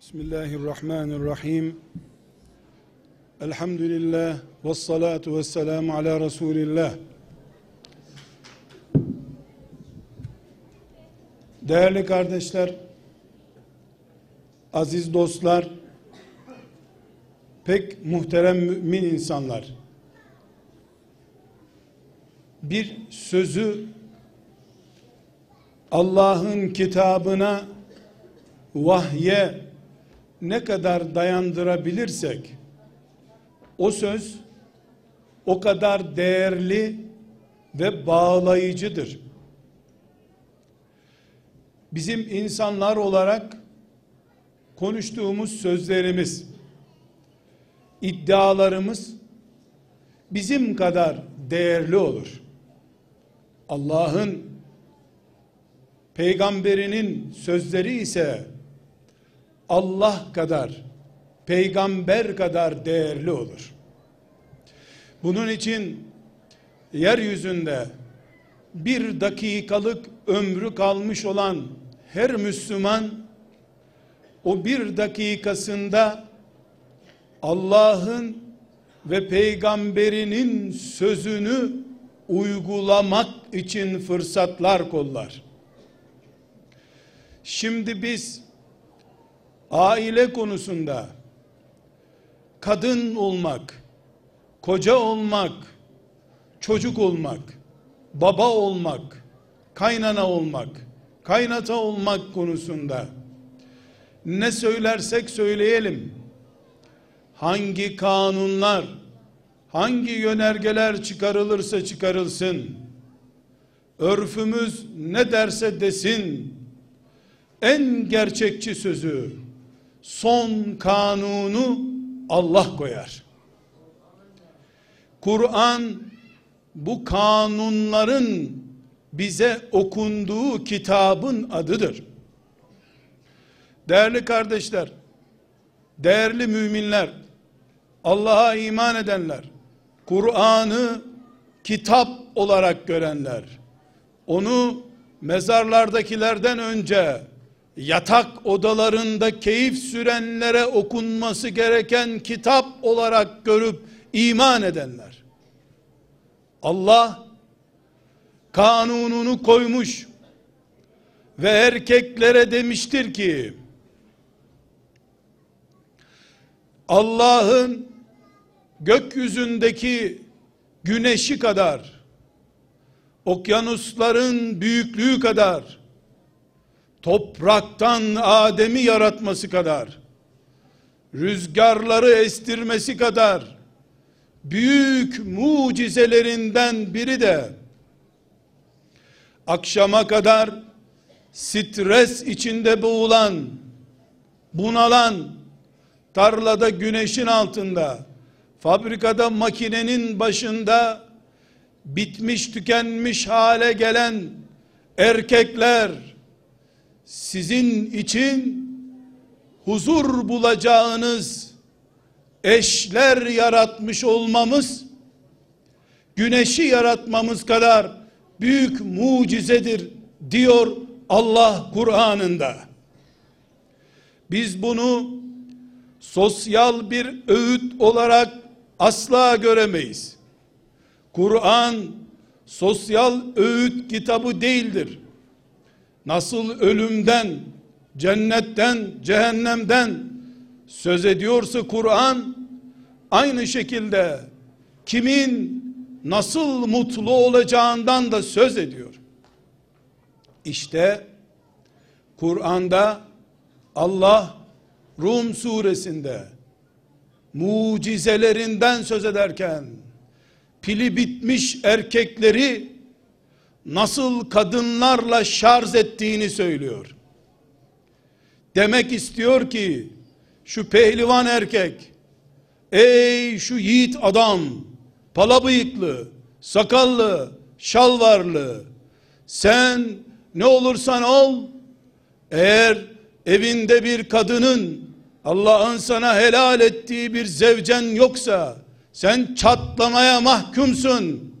Bismillahirrahmanirrahim. Elhamdülillah ve salatu ve selamu ala Resulillah. Değerli kardeşler, aziz dostlar, pek muhterem mümin insanlar, bir sözü Allah'ın kitabına, vahye ne kadar dayandırabilirsek, o söz o kadar değerli ve bağlayıcıdır. Bizim insanlar olarak konuştuğumuz sözlerimiz, iddialarımız bizim kadar değerli olur. Allah'ın peygamberinin sözleri ise Allah kadar, peygamber kadar değerli olur. Bunun için yeryüzünde bir dakikalık ömrü kalmış olan her Müslüman o bir dakikasında Allah'ın ve peygamberinin sözünü uygulamak için fırsatlar kollar. Şimdi biz aile konusunda kadın olmak, koca olmak, çocuk olmak, baba olmak, kaynana olmak, kaynata olmak konusunda ne söylersek söyleyelim, hangi kanunlar, hangi yönergeler çıkarılırsa çıkarılsın, örfümüz ne derse desin, en gerçekçi sözü, son kanunu Allah koyar. Kur'an bu kanunların bize okunduğu kitabın adıdır. Değerli kardeşler, değerli müminler, Allah'a iman edenler, Kur'an'ı kitap olarak görenler, onu mezarlardakilerden önce yatak odalarında keyif sürenlere okunması gereken kitap olarak görüp iman edenler. Allah kanununu koymuş ve erkeklere demiştir ki Allah'ın gökyüzündeki güneşi kadar okyanusların büyüklüğü kadar topraktan Adem'i yaratması kadar, rüzgarları estirmesi kadar, büyük mucizelerinden biri de, akşama kadar stres içinde boğulan, bunalan, tarlada güneşin altında, fabrikada makinenin başında, bitmiş tükenmiş hale gelen erkekler, sizin için huzur bulacağınız eşler yaratmış olmamız güneşi yaratmamız kadar büyük mucizedir diyor Allah Kur'an'ında. Biz bunu sosyal bir öğüt olarak asla göremeyiz. Kur'an sosyal öğüt kitabı değildir nasıl ölümden, cennetten, cehennemden söz ediyorsa Kur'an aynı şekilde kimin nasıl mutlu olacağından da söz ediyor. İşte Kur'an'da Allah Rum suresinde mucizelerinden söz ederken pili bitmiş erkekleri nasıl kadınlarla şarj ettiğini söylüyor. Demek istiyor ki şu pehlivan erkek ey şu yiğit adam pala bıyıklı sakallı şalvarlı sen ne olursan ol eğer evinde bir kadının Allah'ın sana helal ettiği bir zevcen yoksa sen çatlamaya mahkumsun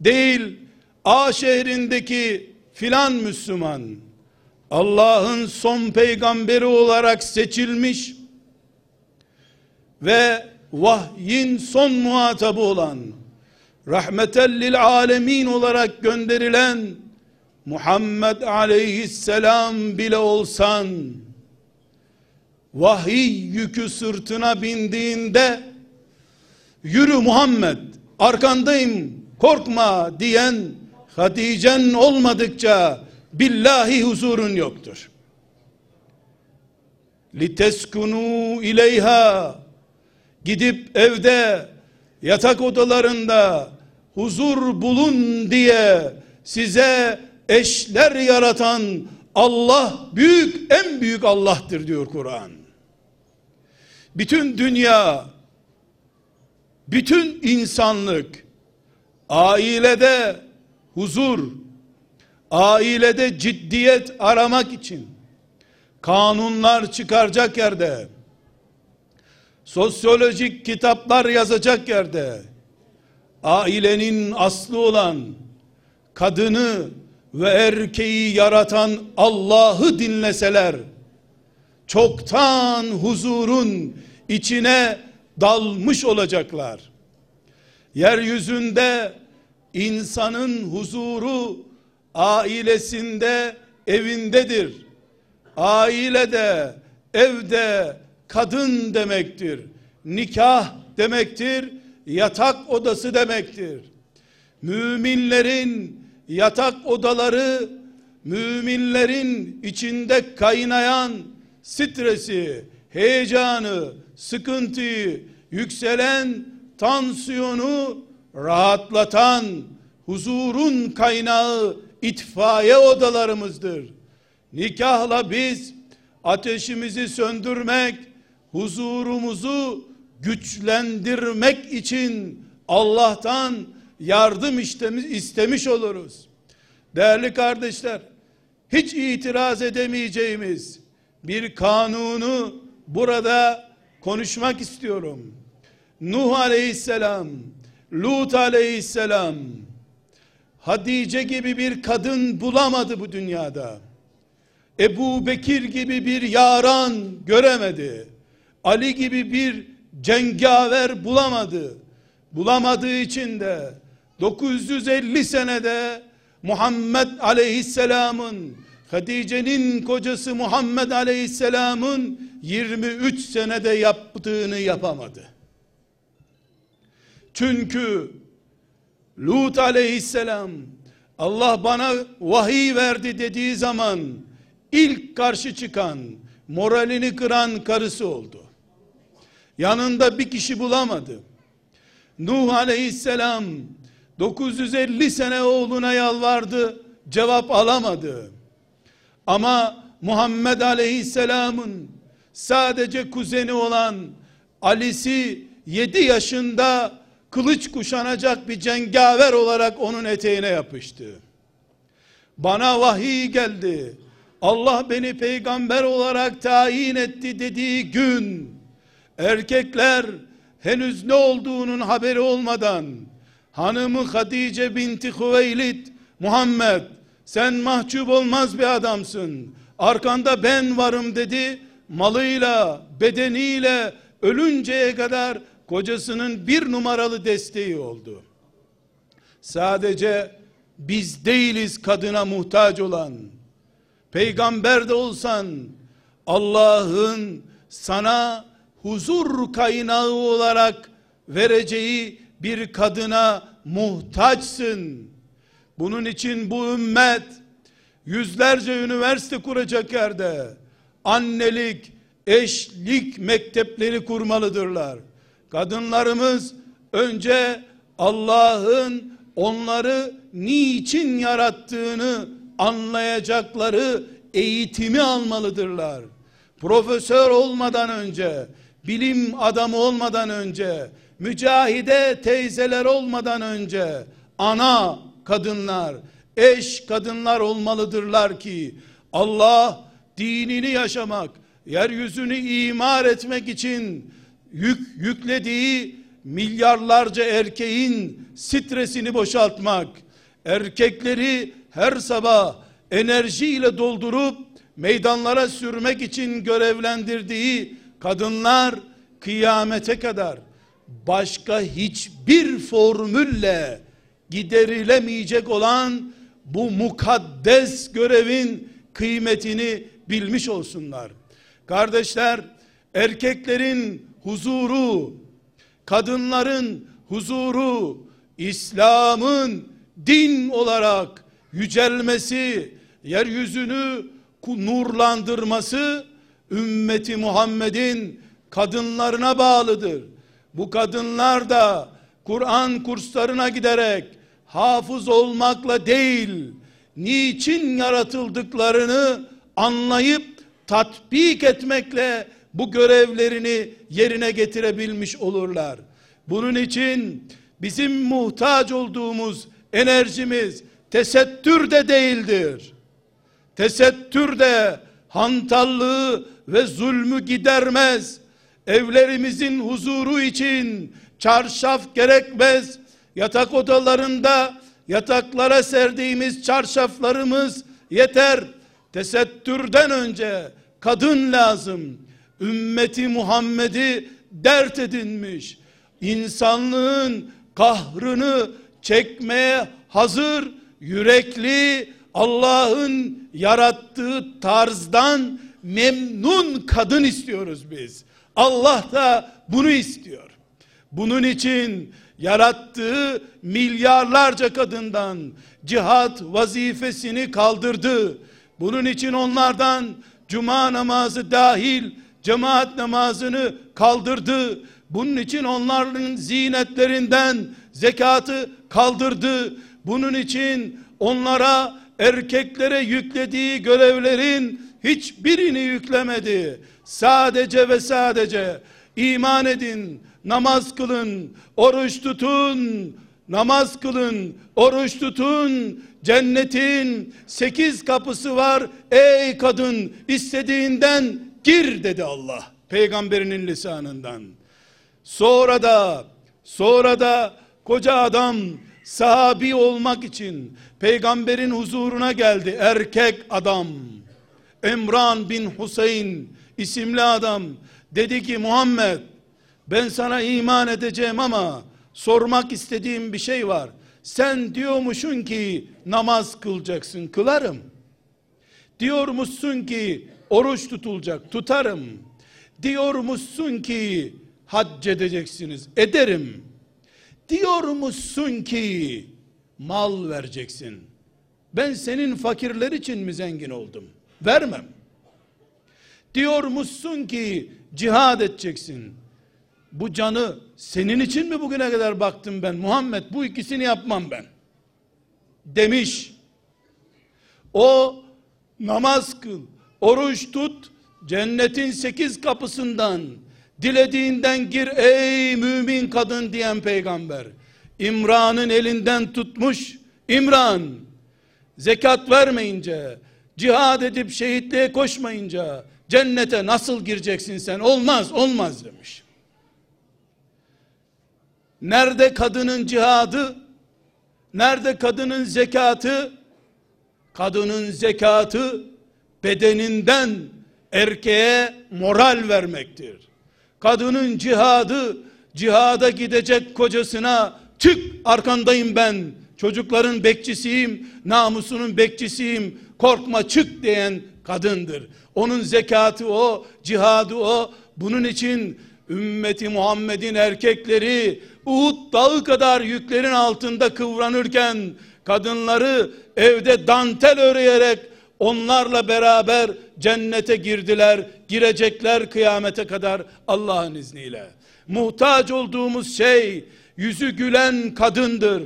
değil A şehrindeki filan Müslüman Allah'ın son peygamberi olarak seçilmiş ve vahyin son muhatabı olan rahmeten lil alemin olarak gönderilen Muhammed aleyhisselam bile olsan vahiy yükü sırtına bindiğinde yürü Muhammed arkandayım korkma diyen Hatice'n olmadıkça billahi huzurun yoktur. Liteskunu ileyha gidip evde yatak odalarında huzur bulun diye size eşler yaratan Allah büyük en büyük Allah'tır diyor Kur'an. Bütün dünya bütün insanlık ailede huzur ailede ciddiyet aramak için kanunlar çıkaracak yerde sosyolojik kitaplar yazacak yerde ailenin aslı olan kadını ve erkeği yaratan Allah'ı dinleseler çoktan huzurun içine dalmış olacaklar. Yeryüzünde insanın huzuru ailesinde, evindedir. Ailede, evde kadın demektir. Nikah demektir. Yatak odası demektir. Müminlerin yatak odaları müminlerin içinde kaynayan stresi, heyecanı, sıkıntıyı, yükselen tansiyonu rahatlatan huzurun kaynağı itfaiye odalarımızdır. Nikahla biz ateşimizi söndürmek, huzurumuzu güçlendirmek için Allah'tan yardım istemiş oluruz. Değerli kardeşler, hiç itiraz edemeyeceğimiz bir kanunu burada konuşmak istiyorum. Nuh aleyhisselam, Lut aleyhisselam, Hadice gibi bir kadın bulamadı bu dünyada. Ebu Bekir gibi bir yaran göremedi. Ali gibi bir cengaver bulamadı. Bulamadığı için de 950 senede Muhammed Aleyhisselam'ın Hatice'nin kocası Muhammed Aleyhisselam'ın 23 senede yaptığını yapamadı. Çünkü Lut aleyhisselam Allah bana vahiy verdi dediği zaman ilk karşı çıkan moralini kıran karısı oldu. Yanında bir kişi bulamadı. Nuh aleyhisselam 950 sene oğluna yalvardı cevap alamadı. Ama Muhammed aleyhisselamın sadece kuzeni olan Ali'si 7 yaşında kılıç kuşanacak bir cengaver olarak onun eteğine yapıştı. Bana vahiy geldi. Allah beni peygamber olarak tayin etti dediği gün erkekler henüz ne olduğunun haberi olmadan hanımı Hatice binti Hüveylid Muhammed sen mahcup olmaz bir adamsın arkanda ben varım dedi malıyla bedeniyle ölünceye kadar kocasının bir numaralı desteği oldu. Sadece biz değiliz kadına muhtaç olan. Peygamber de olsan Allah'ın sana huzur kaynağı olarak vereceği bir kadına muhtaçsın. Bunun için bu ümmet yüzlerce üniversite kuracak yerde annelik, eşlik mektepleri kurmalıdırlar. Kadınlarımız önce Allah'ın onları niçin yarattığını anlayacakları eğitimi almalıdırlar. Profesör olmadan önce, bilim adamı olmadan önce, mücahide teyzeler olmadan önce ana kadınlar, eş kadınlar olmalıdırlar ki Allah dinini yaşamak, yeryüzünü imar etmek için yük yüklediği milyarlarca erkeğin stresini boşaltmak, erkekleri her sabah enerjiyle doldurup meydanlara sürmek için görevlendirdiği kadınlar kıyamete kadar başka hiçbir formülle giderilemeyecek olan bu mukaddes görevin kıymetini bilmiş olsunlar. Kardeşler, erkeklerin huzuru, kadınların huzuru, İslam'ın din olarak yücelmesi, yeryüzünü nurlandırması ümmeti Muhammed'in kadınlarına bağlıdır. Bu kadınlar da Kur'an kurslarına giderek hafız olmakla değil, niçin yaratıldıklarını anlayıp tatbik etmekle bu görevlerini yerine getirebilmiş olurlar. Bunun için bizim muhtaç olduğumuz enerjimiz tesettür de değildir. Tesettür de hantallığı ve zulmü gidermez. Evlerimizin huzuru için çarşaf gerekmez. Yatak odalarında yataklara serdiğimiz çarşaflarımız yeter. Tesettürden önce kadın lazım. Ümmeti Muhammed'i dert edinmiş. İnsanlığın kahrını çekmeye hazır, yürekli, Allah'ın yarattığı tarzdan memnun kadın istiyoruz biz. Allah da bunu istiyor. Bunun için yarattığı milyarlarca kadından cihat vazifesini kaldırdı. Bunun için onlardan cuma namazı dahil cemaat namazını kaldırdı. Bunun için onların zinetlerinden zekatı kaldırdı. Bunun için onlara erkeklere yüklediği görevlerin hiçbirini yüklemedi. Sadece ve sadece iman edin, namaz kılın, oruç tutun, namaz kılın, oruç tutun. Cennetin sekiz kapısı var. Ey kadın istediğinden gir dedi Allah. Peygamberinin lisanından. Sonra da sonra da koca adam sahabi olmak için peygamberin huzuruna geldi erkek adam. Emran bin Huseyn isimli adam dedi ki Muhammed ben sana iman edeceğim ama sormak istediğim bir şey var. Sen diyormuşsun ki namaz kılacaksın kılarım. Diyormuşsun ki oruç tutulacak tutarım. Diyormuşsun ki hac edeceksiniz ederim. Diyormuşsun ki mal vereceksin. Ben senin fakirler için mi zengin oldum? Vermem. Diyormuşsun ki cihad edeceksin. Bu canı senin için mi bugüne kadar baktım ben? Muhammed bu ikisini yapmam ben. Demiş. O namaz kıl, oruç tut, cennetin sekiz kapısından dilediğinden gir ey mümin kadın diyen peygamber. İmran'ın elinden tutmuş, İmran zekat vermeyince, cihad edip şehitliğe koşmayınca cennete nasıl gireceksin sen? Olmaz, olmaz demiş. Nerede kadının cihadı? Nerede kadının zekatı? Kadının zekatı bedeninden erkeğe moral vermektir. Kadının cihadı cihada gidecek kocasına çık arkandayım ben çocukların bekçisiyim namusunun bekçisiyim korkma çık diyen kadındır onun zekatı o cihadı o bunun için ümmeti Muhammed'in erkekleri Uhud dağı kadar yüklerin altında kıvranırken kadınları evde dantel öreyerek onlarla beraber cennete girdiler, girecekler kıyamete kadar Allah'ın izniyle. Muhtaç olduğumuz şey yüzü gülen kadındır.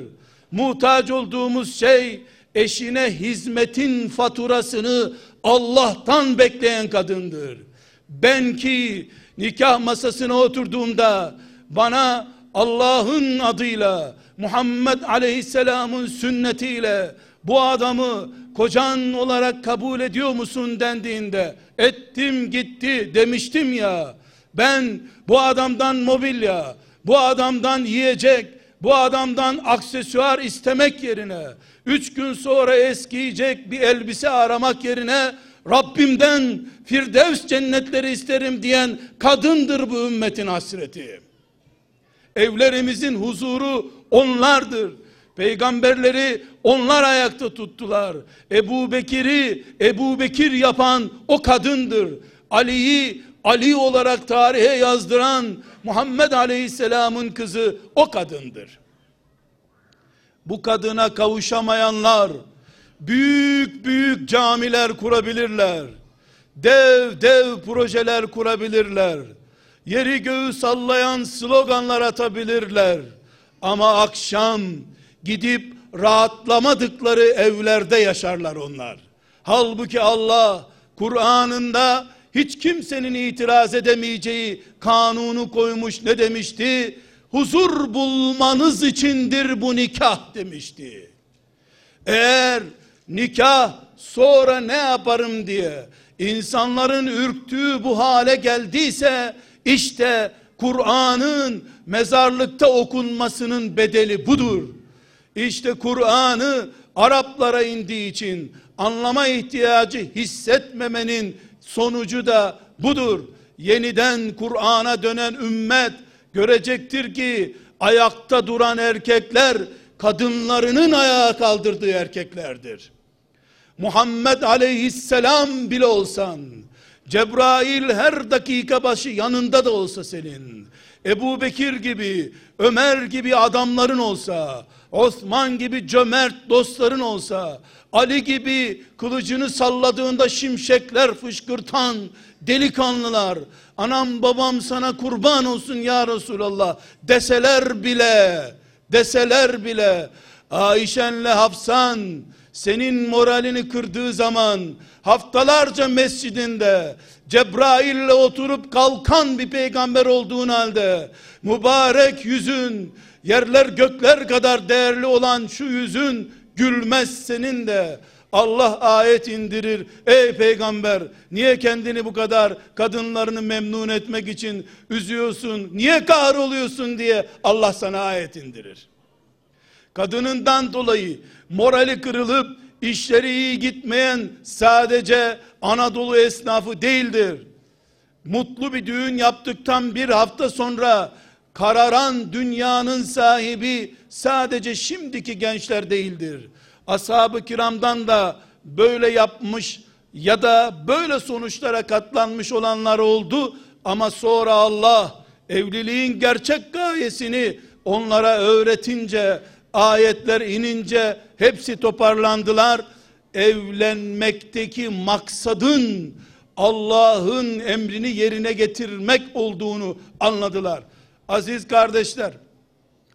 Muhtaç olduğumuz şey eşine hizmetin faturasını Allah'tan bekleyen kadındır. Ben ki nikah masasına oturduğumda bana Allah'ın adıyla Muhammed Aleyhisselam'ın sünnetiyle bu adamı kocan olarak kabul ediyor musun dendiğinde ettim gitti demiştim ya ben bu adamdan mobilya bu adamdan yiyecek bu adamdan aksesuar istemek yerine üç gün sonra eskiyecek bir elbise aramak yerine Rabbimden Firdevs cennetleri isterim diyen kadındır bu ümmetin hasreti. Evlerimizin huzuru onlardır. Peygamberleri onlar ayakta tuttular. Ebu Bekir'i Ebu Bekir yapan o kadındır. Ali'yi Ali olarak tarihe yazdıran Muhammed Aleyhisselam'ın kızı o kadındır. Bu kadına kavuşamayanlar büyük büyük camiler kurabilirler. Dev dev projeler kurabilirler. Yeri göğü sallayan sloganlar atabilirler. Ama akşam gidip rahatlamadıkları evlerde yaşarlar onlar. Halbuki Allah Kur'an'ında hiç kimsenin itiraz edemeyeceği kanunu koymuş ne demişti? Huzur bulmanız içindir bu nikah demişti. Eğer nikah sonra ne yaparım diye insanların ürktüğü bu hale geldiyse işte Kur'an'ın mezarlıkta okunmasının bedeli budur. İşte Kur'an'ı Araplara indiği için anlama ihtiyacı hissetmemenin sonucu da budur. Yeniden Kur'an'a dönen ümmet görecektir ki ayakta duran erkekler kadınlarının ayağa kaldırdığı erkeklerdir. Muhammed aleyhisselam bile olsan, Cebrail her dakika başı yanında da olsa senin, Ebu Bekir gibi, Ömer gibi adamların olsa, Osman gibi cömert dostların olsa, Ali gibi kılıcını salladığında şimşekler fışkırtan delikanlılar, anam babam sana kurban olsun ya Resulallah deseler bile, deseler bile, Ayşenle Hafsan, senin moralini kırdığı zaman haftalarca mescidinde Cebrail'le oturup kalkan bir peygamber olduğun halde mübarek yüzün yerler gökler kadar değerli olan şu yüzün gülmez senin de Allah ayet indirir. Ey peygamber niye kendini bu kadar kadınlarını memnun etmek için üzüyorsun? Niye kahroluyorsun diye Allah sana ayet indirir. Kadınından dolayı morali kırılıp işleri iyi gitmeyen sadece Anadolu esnafı değildir. Mutlu bir düğün yaptıktan bir hafta sonra kararan dünyanın sahibi sadece şimdiki gençler değildir. Ashab-ı kiramdan da böyle yapmış ya da böyle sonuçlara katlanmış olanlar oldu ama sonra Allah evliliğin gerçek gayesini onlara öğretince ayetler inince hepsi toparlandılar. Evlenmekteki maksadın Allah'ın emrini yerine getirmek olduğunu anladılar. Aziz kardeşler,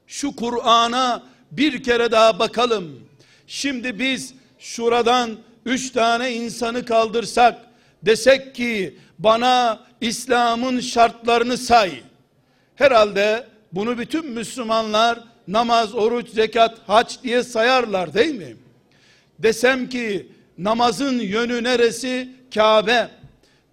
şu Kur'an'a bir kere daha bakalım. Şimdi biz şuradan üç tane insanı kaldırsak, desek ki bana İslam'ın şartlarını say. Herhalde bunu bütün Müslümanlar namaz, oruç, zekat, hac diye sayarlar değil mi? Desem ki namazın yönü neresi? Kabe.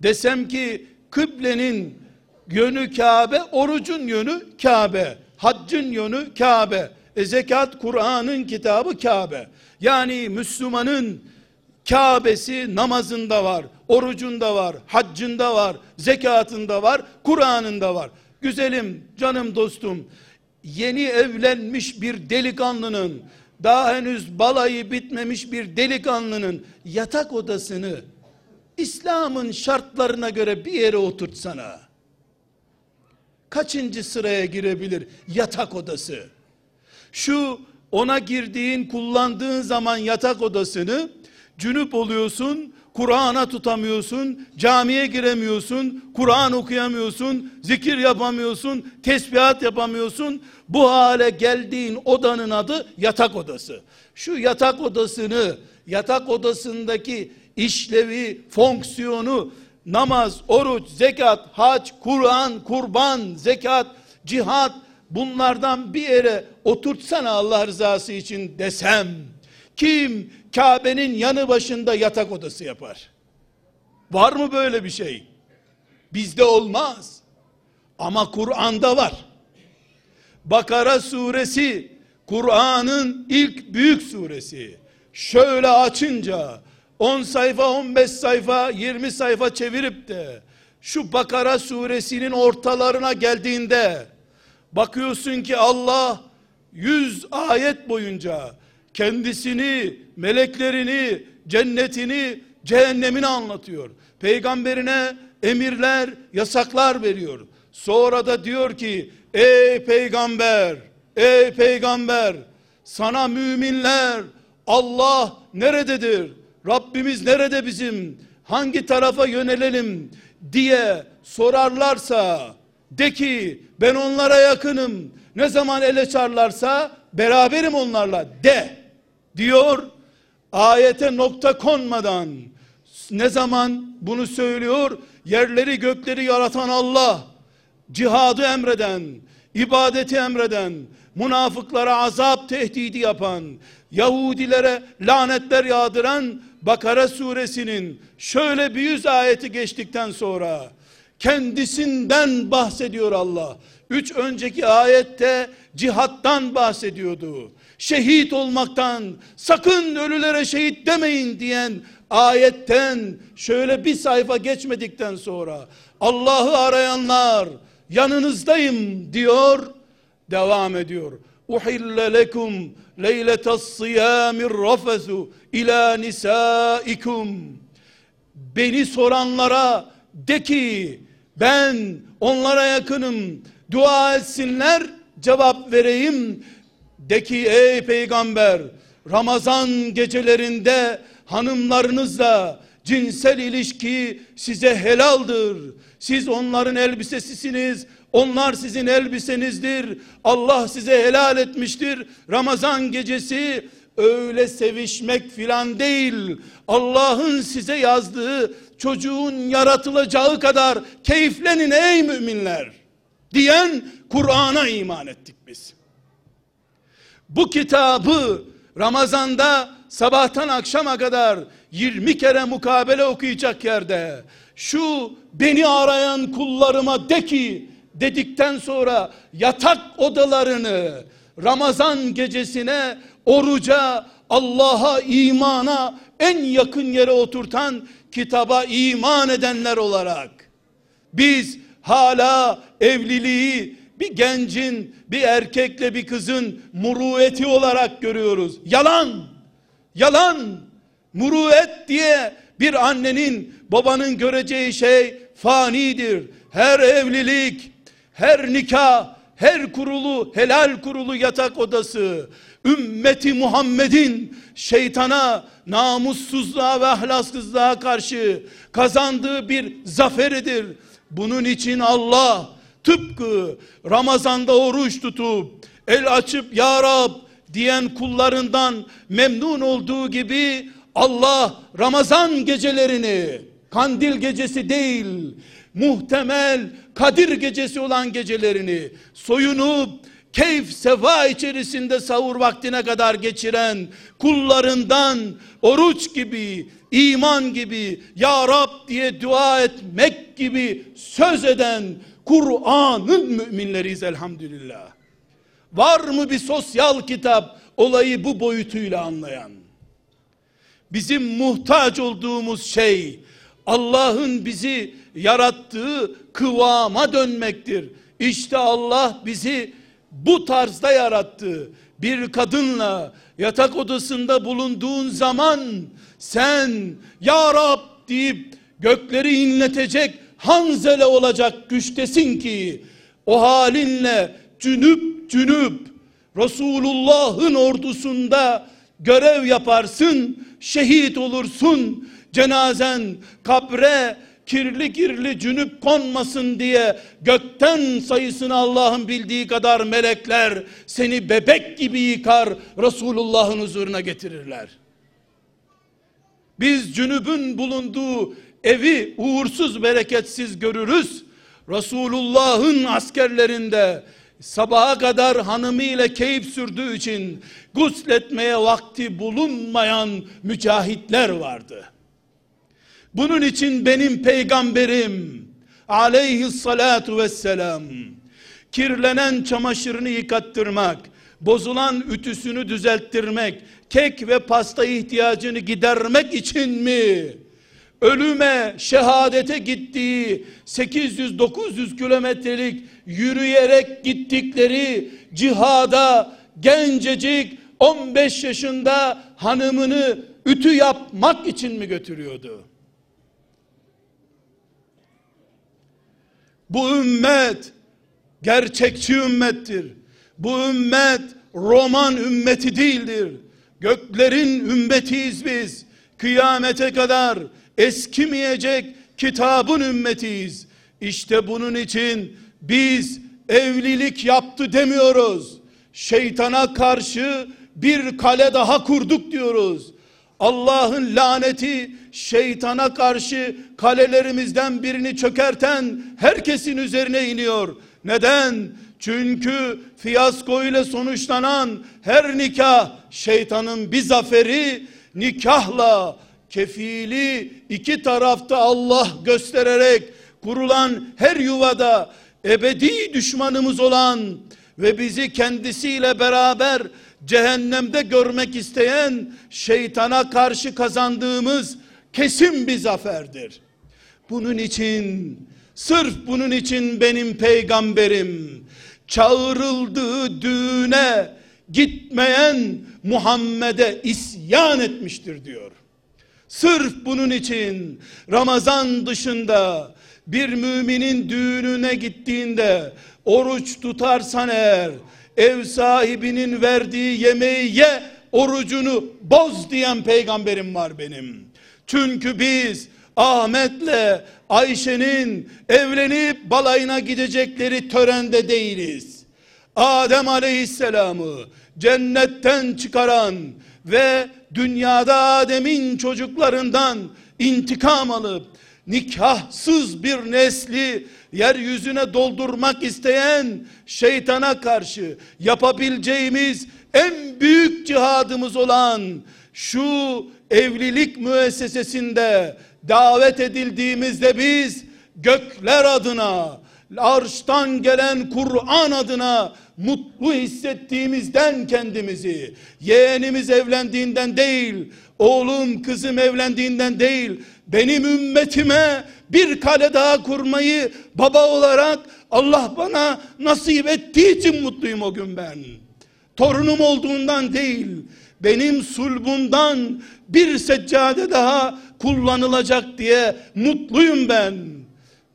Desem ki kıblenin yönü Kabe, orucun yönü Kabe, haccın yönü Kabe. E zekat Kur'an'ın kitabı Kabe. Yani Müslümanın Kabe'si namazında var, orucunda var, haccında var, zekatında var, Kur'an'ında var. Güzelim, canım dostum, yeni evlenmiş bir delikanlının, daha henüz balayı bitmemiş bir delikanlının yatak odasını İslam'ın şartlarına göre bir yere oturtsana. Kaçıncı sıraya girebilir yatak odası? Şu ona girdiğin, kullandığın zaman yatak odasını cünüp oluyorsun, Kur'an'a tutamıyorsun, camiye giremiyorsun, Kur'an okuyamıyorsun, zikir yapamıyorsun, tesbihat yapamıyorsun. Bu hale geldiğin odanın adı yatak odası. Şu yatak odasını, yatak odasındaki işlevi, fonksiyonu, namaz, oruç, zekat, hac, Kur'an, kurban, zekat, cihat, bunlardan bir yere oturtsana Allah rızası için desem, kim Kabe'nin yanı başında yatak odası yapar? Var mı böyle bir şey? Bizde olmaz. Ama Kur'an'da var. Bakara suresi Kur'an'ın ilk büyük suresi. Şöyle açınca 10 sayfa, 15 sayfa, 20 sayfa çevirip de şu Bakara suresinin ortalarına geldiğinde bakıyorsun ki Allah 100 ayet boyunca kendisini, meleklerini, cennetini, cehennemini anlatıyor. Peygamberine emirler, yasaklar veriyor. Sonra da diyor ki ey peygamber, ey peygamber sana müminler Allah nerededir? Rabbimiz nerede bizim? Hangi tarafa yönelelim diye sorarlarsa de ki ben onlara yakınım. Ne zaman ele çarlarsa beraberim onlarla de diyor. Ayete nokta konmadan ne zaman bunu söylüyor? Yerleri gökleri yaratan Allah, cihadı emreden, ibadeti emreden, münafıklara azap tehdidi yapan, Yahudilere lanetler yağdıran Bakara suresinin şöyle bir yüz ayeti geçtikten sonra kendisinden bahsediyor Allah. Üç önceki ayette cihattan bahsediyordu. Şehit olmaktan sakın ölülere şehit demeyin diyen ayetten şöyle bir sayfa geçmedikten sonra Allah'ı arayanlar yanınızdayım diyor devam ediyor. Uhille lekum leyletas siyamir rafesu ila nisaikum. Beni soranlara de ki ben onlara yakınım. Dua etsinler cevap vereyim. De ki ey peygamber Ramazan gecelerinde hanımlarınızla cinsel ilişki size helaldir. Siz onların elbisesisiniz. Onlar sizin elbisenizdir. Allah size helal etmiştir. Ramazan gecesi öyle sevişmek filan değil. Allah'ın size yazdığı çocuğun yaratılacağı kadar keyiflenin ey müminler diyen Kur'an'a iman ettik biz. Bu kitabı Ramazan'da sabahtan akşama kadar 20 kere mukabele okuyacak yerde şu beni arayan kullarıma de ki dedikten sonra yatak odalarını Ramazan gecesine oruca Allah'a imana en yakın yere oturtan kitaba iman edenler olarak biz hala evliliği bir gencin bir erkekle bir kızın murueti olarak görüyoruz. Yalan. Yalan. Muruet diye bir annenin babanın göreceği şey fanidir. Her evlilik, her nikah, her kurulu, helal kurulu yatak odası, ümmeti Muhammed'in şeytana, namussuzluğa ve ahlaksızlığa karşı kazandığı bir zaferidir. Bunun için Allah tıpkı Ramazan'da oruç tutup el açıp ya Rab diyen kullarından memnun olduğu gibi Allah Ramazan gecelerini kandil gecesi değil muhtemel Kadir gecesi olan gecelerini soyunup keyif seva içerisinde sahur vaktine kadar geçiren kullarından oruç gibi, iman gibi, Ya Rab diye dua etmek gibi söz eden Kur'an'ın müminleriyiz elhamdülillah. Var mı bir sosyal kitap olayı bu boyutuyla anlayan? Bizim muhtaç olduğumuz şey Allah'ın bizi yarattığı kıvama dönmektir. İşte Allah bizi bu tarzda yarattı. Bir kadınla yatak odasında bulunduğun zaman sen ya Rab deyip gökleri inletecek hanzele olacak güçtesin ki o halinle cünüp cünüp Resulullah'ın ordusunda görev yaparsın, şehit olursun, cenazen kabre kirli kirli cünüp konmasın diye gökten sayısını Allah'ın bildiği kadar melekler seni bebek gibi yıkar Resulullah'ın huzuruna getirirler. Biz cünübün bulunduğu evi uğursuz bereketsiz görürüz. Resulullah'ın askerlerinde sabaha kadar hanımıyla keyif sürdüğü için gusletmeye vakti bulunmayan mücahitler vardı. Bunun için benim peygamberim aleyhissalatu vesselam kirlenen çamaşırını yıkattırmak, bozulan ütüsünü düzelttirmek, kek ve pasta ihtiyacını gidermek için mi? Ölüme, şehadete gittiği 800-900 kilometrelik yürüyerek gittikleri cihada gencecik 15 yaşında hanımını ütü yapmak için mi götürüyordu? Bu ümmet gerçekçi ümmettir. Bu ümmet roman ümmeti değildir. Göklerin ümmetiyiz biz. Kıyamete kadar eskimeyecek kitabın ümmetiyiz. İşte bunun için biz evlilik yaptı demiyoruz. Şeytana karşı bir kale daha kurduk diyoruz. Allah'ın laneti şeytana karşı kalelerimizden birini çökerten herkesin üzerine iniyor. Neden? Çünkü fiyasko ile sonuçlanan her nikah şeytanın bir zaferi nikahla kefili iki tarafta Allah göstererek kurulan her yuvada ebedi düşmanımız olan ve bizi kendisiyle beraber cehennemde görmek isteyen şeytana karşı kazandığımız kesin bir zaferdir. Bunun için sırf bunun için benim peygamberim çağrıldığı düğüne gitmeyen Muhammed'e isyan etmiştir diyor. Sırf bunun için Ramazan dışında bir müminin düğününe gittiğinde oruç tutarsan eğer ev sahibinin verdiği yemeği ye orucunu boz diyen peygamberim var benim. Çünkü biz Ahmet'le Ayşe'nin evlenip balayına gidecekleri törende değiliz. Adem Aleyhisselam'ı cennetten çıkaran ve dünyada Adem'in çocuklarından intikam alıp nikahsız bir nesli yeryüzüne doldurmak isteyen şeytana karşı yapabileceğimiz en büyük cihadımız olan şu evlilik müessesesinde davet edildiğimizde biz gökler adına arştan gelen Kur'an adına mutlu hissettiğimizden kendimizi yeğenimiz evlendiğinden değil oğlum kızım evlendiğinden değil benim ümmetime bir kale daha kurmayı baba olarak Allah bana nasip ettiği için mutluyum o gün ben. Torunum olduğundan değil, benim sulbundan bir seccade daha kullanılacak diye mutluyum ben.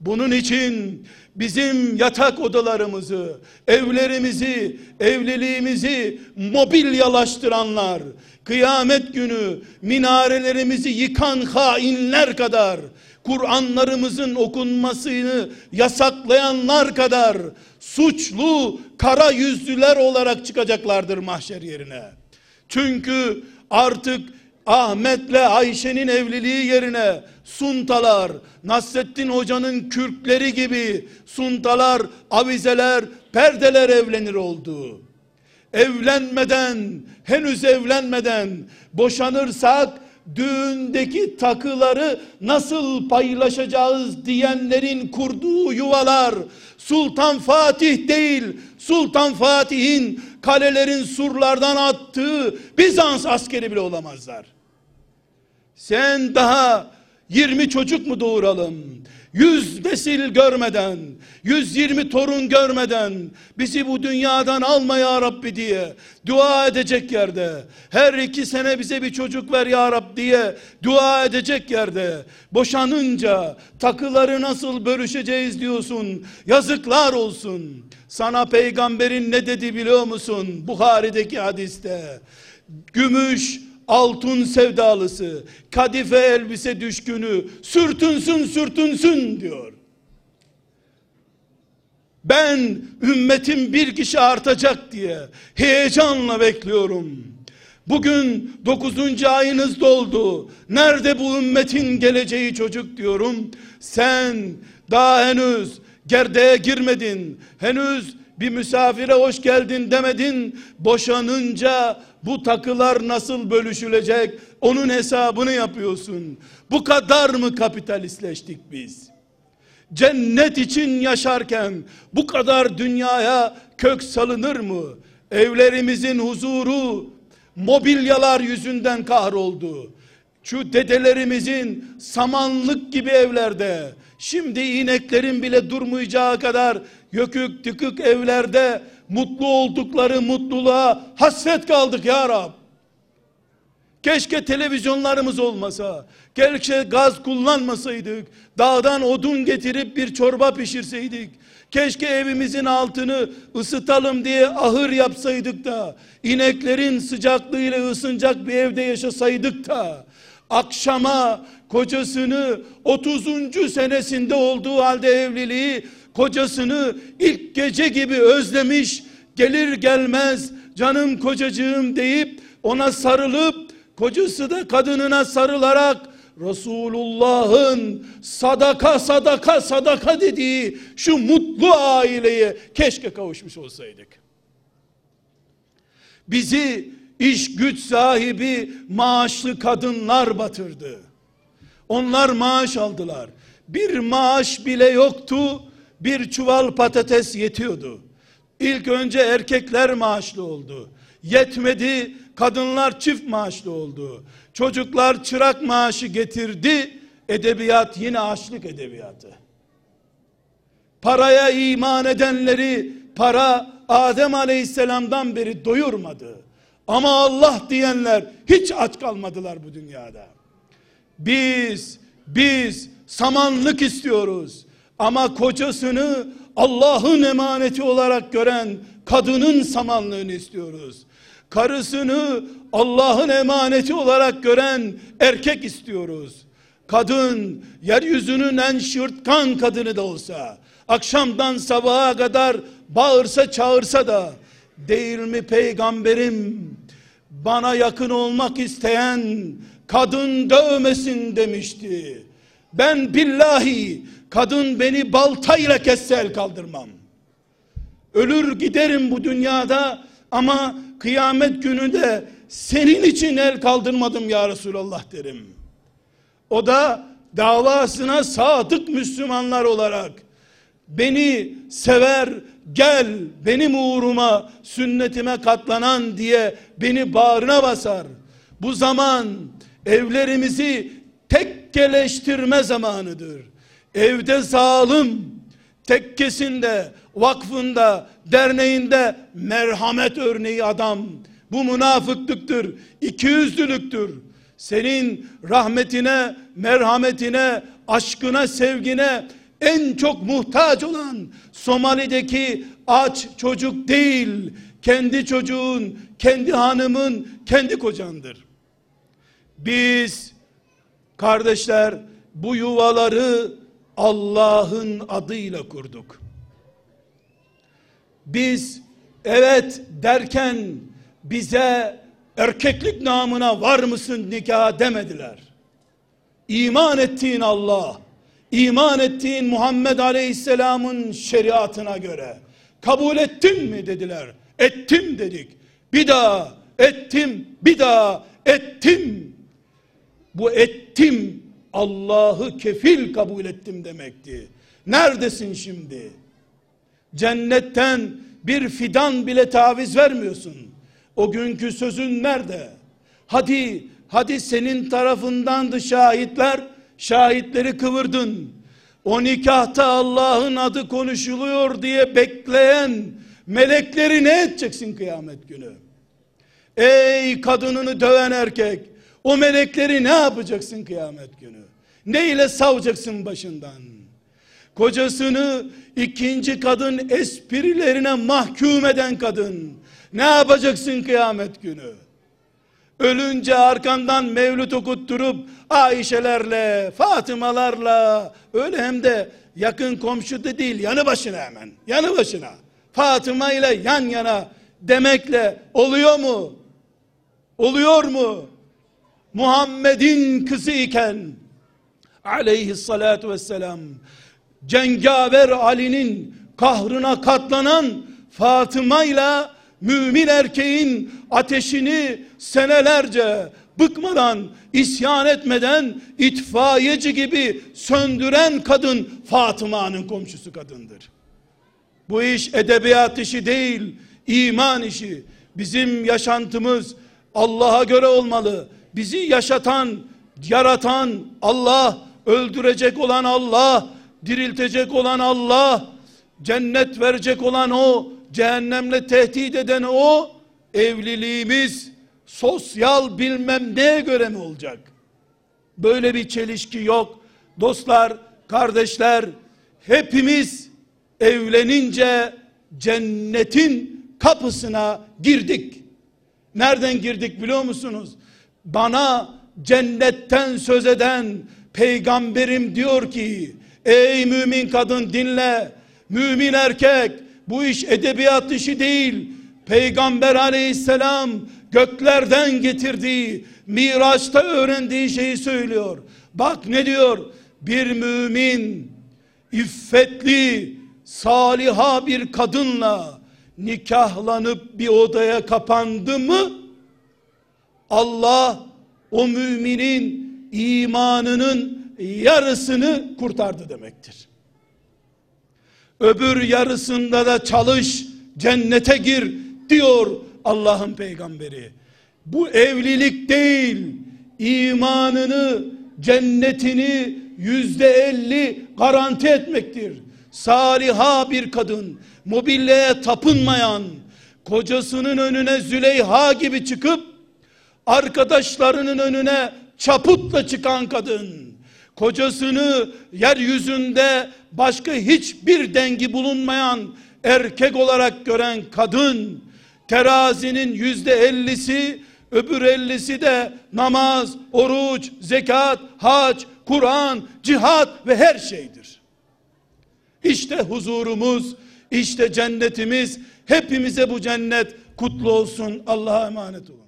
Bunun için bizim yatak odalarımızı, evlerimizi, evliliğimizi mobilyalaştıranlar, kıyamet günü minarelerimizi yıkan hainler kadar, Kur'anlarımızın okunmasını yasaklayanlar kadar suçlu kara yüzlüler olarak çıkacaklardır mahşer yerine. Çünkü artık Ahmet'le Ayşe'nin evliliği yerine suntalar, Nasrettin Hoca'nın kürkleri gibi suntalar, avizeler, perdeler evlenir oldu. Evlenmeden, henüz evlenmeden boşanırsak düğündeki takıları nasıl paylaşacağız diyenlerin kurduğu yuvalar Sultan Fatih değil Sultan Fatih'in kalelerin surlardan attığı Bizans askeri bile olamazlar. Sen daha 20 çocuk mu doğuralım? 100 nesil görmeden, 120 torun görmeden bizi bu dünyadan alma ya Rabbi diye dua edecek yerde, her iki sene bize bir çocuk ver ya Rabbi diye dua edecek yerde, boşanınca takıları nasıl bölüşeceğiz diyorsun, yazıklar olsun. Sana peygamberin ne dedi biliyor musun? Buhari'deki hadiste, gümüş, altın sevdalısı, kadife elbise düşkünü, sürtünsün sürtünsün diyor. Ben ümmetim bir kişi artacak diye heyecanla bekliyorum. Bugün dokuzuncu ayınız doldu. Nerede bu ümmetin geleceği çocuk diyorum. Sen daha henüz gerdeğe girmedin. Henüz bir misafire hoş geldin demedin. Boşanınca bu takılar nasıl bölüşülecek? Onun hesabını yapıyorsun. Bu kadar mı kapitalistleştik biz? Cennet için yaşarken bu kadar dünyaya kök salınır mı? Evlerimizin huzuru mobilyalar yüzünden kahroldu. Şu dedelerimizin samanlık gibi evlerde, şimdi ineklerin bile durmayacağı kadar yökük tıkık evlerde mutlu oldukları mutluluğa hasret kaldık ya Rab. Keşke televizyonlarımız olmasa, keşke gaz kullanmasaydık, dağdan odun getirip bir çorba pişirseydik, keşke evimizin altını ısıtalım diye ahır yapsaydık da, ineklerin sıcaklığıyla ısınacak bir evde yaşasaydık da, akşama kocasını 30. senesinde olduğu halde evliliği, kocasını ilk gece gibi özlemiş, gelir gelmez canım kocacığım deyip ona sarılıp kocası da kadınına sarılarak Resulullah'ın sadaka sadaka sadaka dediği şu mutlu aileye keşke kavuşmuş olsaydık. Bizi iş güç sahibi maaşlı kadınlar batırdı. Onlar maaş aldılar. Bir maaş bile yoktu. Bir çuval patates yetiyordu. İlk önce erkekler maaşlı oldu. Yetmedi, kadınlar çift maaşlı oldu. Çocuklar çırak maaşı getirdi. Edebiyat yine açlık edebiyatı. Paraya iman edenleri para Adem Aleyhisselam'dan beri doyurmadı. Ama Allah diyenler hiç aç kalmadılar bu dünyada. Biz biz samanlık istiyoruz. Ama kocasını Allah'ın emaneti olarak gören kadının samanlığını istiyoruz. Karısını Allah'ın emaneti olarak gören erkek istiyoruz. Kadın yeryüzünün en şırtkan kadını da olsa akşamdan sabaha kadar bağırsa çağırsa da değil mi peygamberim bana yakın olmak isteyen kadın dövmesin demişti. Ben billahi kadın beni baltayla kesse el kaldırmam. Ölür giderim bu dünyada ama kıyamet günü de senin için el kaldırmadım ya Resulallah derim. O da davasına sadık Müslümanlar olarak beni sever gel benim uğruma sünnetime katlanan diye beni bağrına basar. Bu zaman evlerimizi tekkeleştirme zamanıdır. Evde zalim tekkesinde, vakfında, derneğinde merhamet örneği adam. Bu münafıklıktır, ikiyüzlülüktür. Senin rahmetine, merhametine, aşkına, sevgine en çok muhtaç olan Somali'deki aç çocuk değil, kendi çocuğun, kendi hanımın, kendi kocandır. Biz kardeşler bu yuvaları Allah'ın adıyla kurduk. Biz evet derken bize erkeklik namına var mısın nikah demediler. İman ettiğin Allah, iman ettiğin Muhammed Aleyhisselam'ın şeriatına göre kabul ettin mi dediler. Ettim dedik. Bir daha ettim, bir daha ettim. Bu ettim Allah'ı kefil kabul ettim demekti. Neredesin şimdi? Cennetten bir fidan bile taviz vermiyorsun. O günkü sözün nerede? Hadi, hadi senin tarafındandı şahitler, şahitleri kıvırdın. O nikahta Allah'ın adı konuşuluyor diye bekleyen melekleri ne edeceksin kıyamet günü? Ey kadınını döven erkek, o melekleri ne yapacaksın kıyamet günü? Ne ile savacaksın başından? Kocasını ikinci kadın esprilerine mahkum eden kadın. Ne yapacaksın kıyamet günü? Ölünce arkandan mevlüt okutturup Ayşelerle, Fatımalarla öyle hem de yakın komşu da değil yanı başına hemen. Yanı başına. Fatıma ile yan yana demekle oluyor mu? Oluyor mu? Muhammed'in kızı iken aleyhissalatu vesselam cengaver Ali'nin kahrına katlanan Fatıma ile mümin erkeğin ateşini senelerce bıkmadan, isyan etmeden itfaiyeci gibi söndüren kadın Fatıma'nın komşusu kadındır. Bu iş edebiyat işi değil, iman işi. Bizim yaşantımız Allah'a göre olmalı. Bizi yaşatan, yaratan Allah, öldürecek olan Allah, diriltecek olan Allah, cennet verecek olan o, cehennemle tehdit eden o, evliliğimiz sosyal bilmem neye göre mi olacak? Böyle bir çelişki yok. Dostlar, kardeşler, hepimiz evlenince cennetin kapısına girdik. Nereden girdik biliyor musunuz? Bana cennetten söz eden peygamberim diyor ki, ey mümin kadın dinle, mümin erkek, bu iş edebiyat işi değil, Peygamber aleyhisselam göklerden getirdiği, Miraç'ta öğrendiği şeyi söylüyor. Bak ne diyor? Bir mümin iffetli, saliha bir kadınla nikahlanıp bir odaya kapandı mı Allah o müminin imanının yarısını kurtardı demektir. Öbür yarısında da çalış, cennete gir diyor Allah'ın peygamberi. Bu evlilik değil, imanını, cennetini yüzde elli garanti etmektir. Saliha bir kadın, mobilyaya tapınmayan, kocasının önüne Züleyha gibi çıkıp, arkadaşlarının önüne çaputla çıkan kadın, kocasını yeryüzünde başka hiçbir dengi bulunmayan erkek olarak gören kadın, terazinin yüzde ellisi, öbür ellisi de namaz, oruç, zekat, hac, Kur'an, cihat ve her şeydir. İşte huzurumuz, işte cennetimiz, hepimize bu cennet kutlu olsun. Allah'a emanet olun.